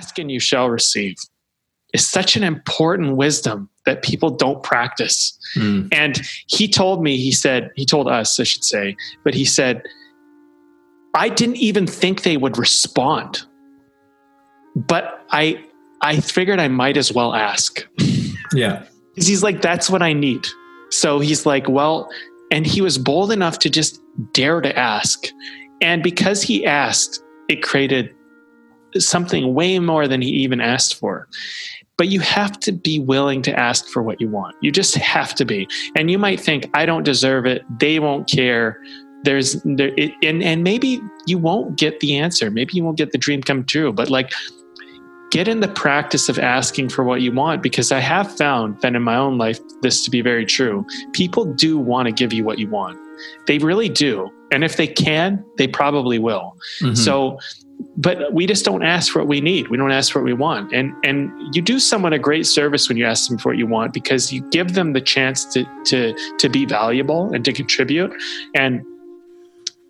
ask and you shall receive is such an important wisdom that people don't practice. Mm. And he told me, he said, he told us, I should say, but he said, I didn't even think they would respond. But I I figured I might as well ask. Yeah. Because he's like, that's what I need. So he's like, well, and he was bold enough to just dare to ask. And because he asked, it created something way more than he even asked for. But you have to be willing to ask for what you want. You just have to be. And you might think, I don't deserve it. They won't care. There's there, it, and and maybe you won't get the answer. Maybe you won't get the dream come true. But like, get in the practice of asking for what you want because I have found that in my own life this to be very true. People do want to give you what you want. They really do. And if they can, they probably will. Mm-hmm. So but we just don't ask for what we need. We don't ask for what we want. And and you do someone a great service when you ask them for what you want because you give them the chance to to to be valuable and to contribute. And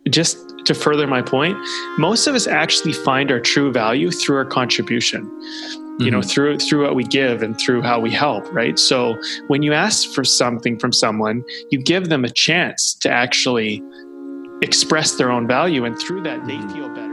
just to further my point, most of us actually find our true value through our contribution. Mm-hmm. You know, mm-hmm. through through what we give and through how we help, right? So when you ask for something from someone, you give them a chance to actually express their own value and through that they feel better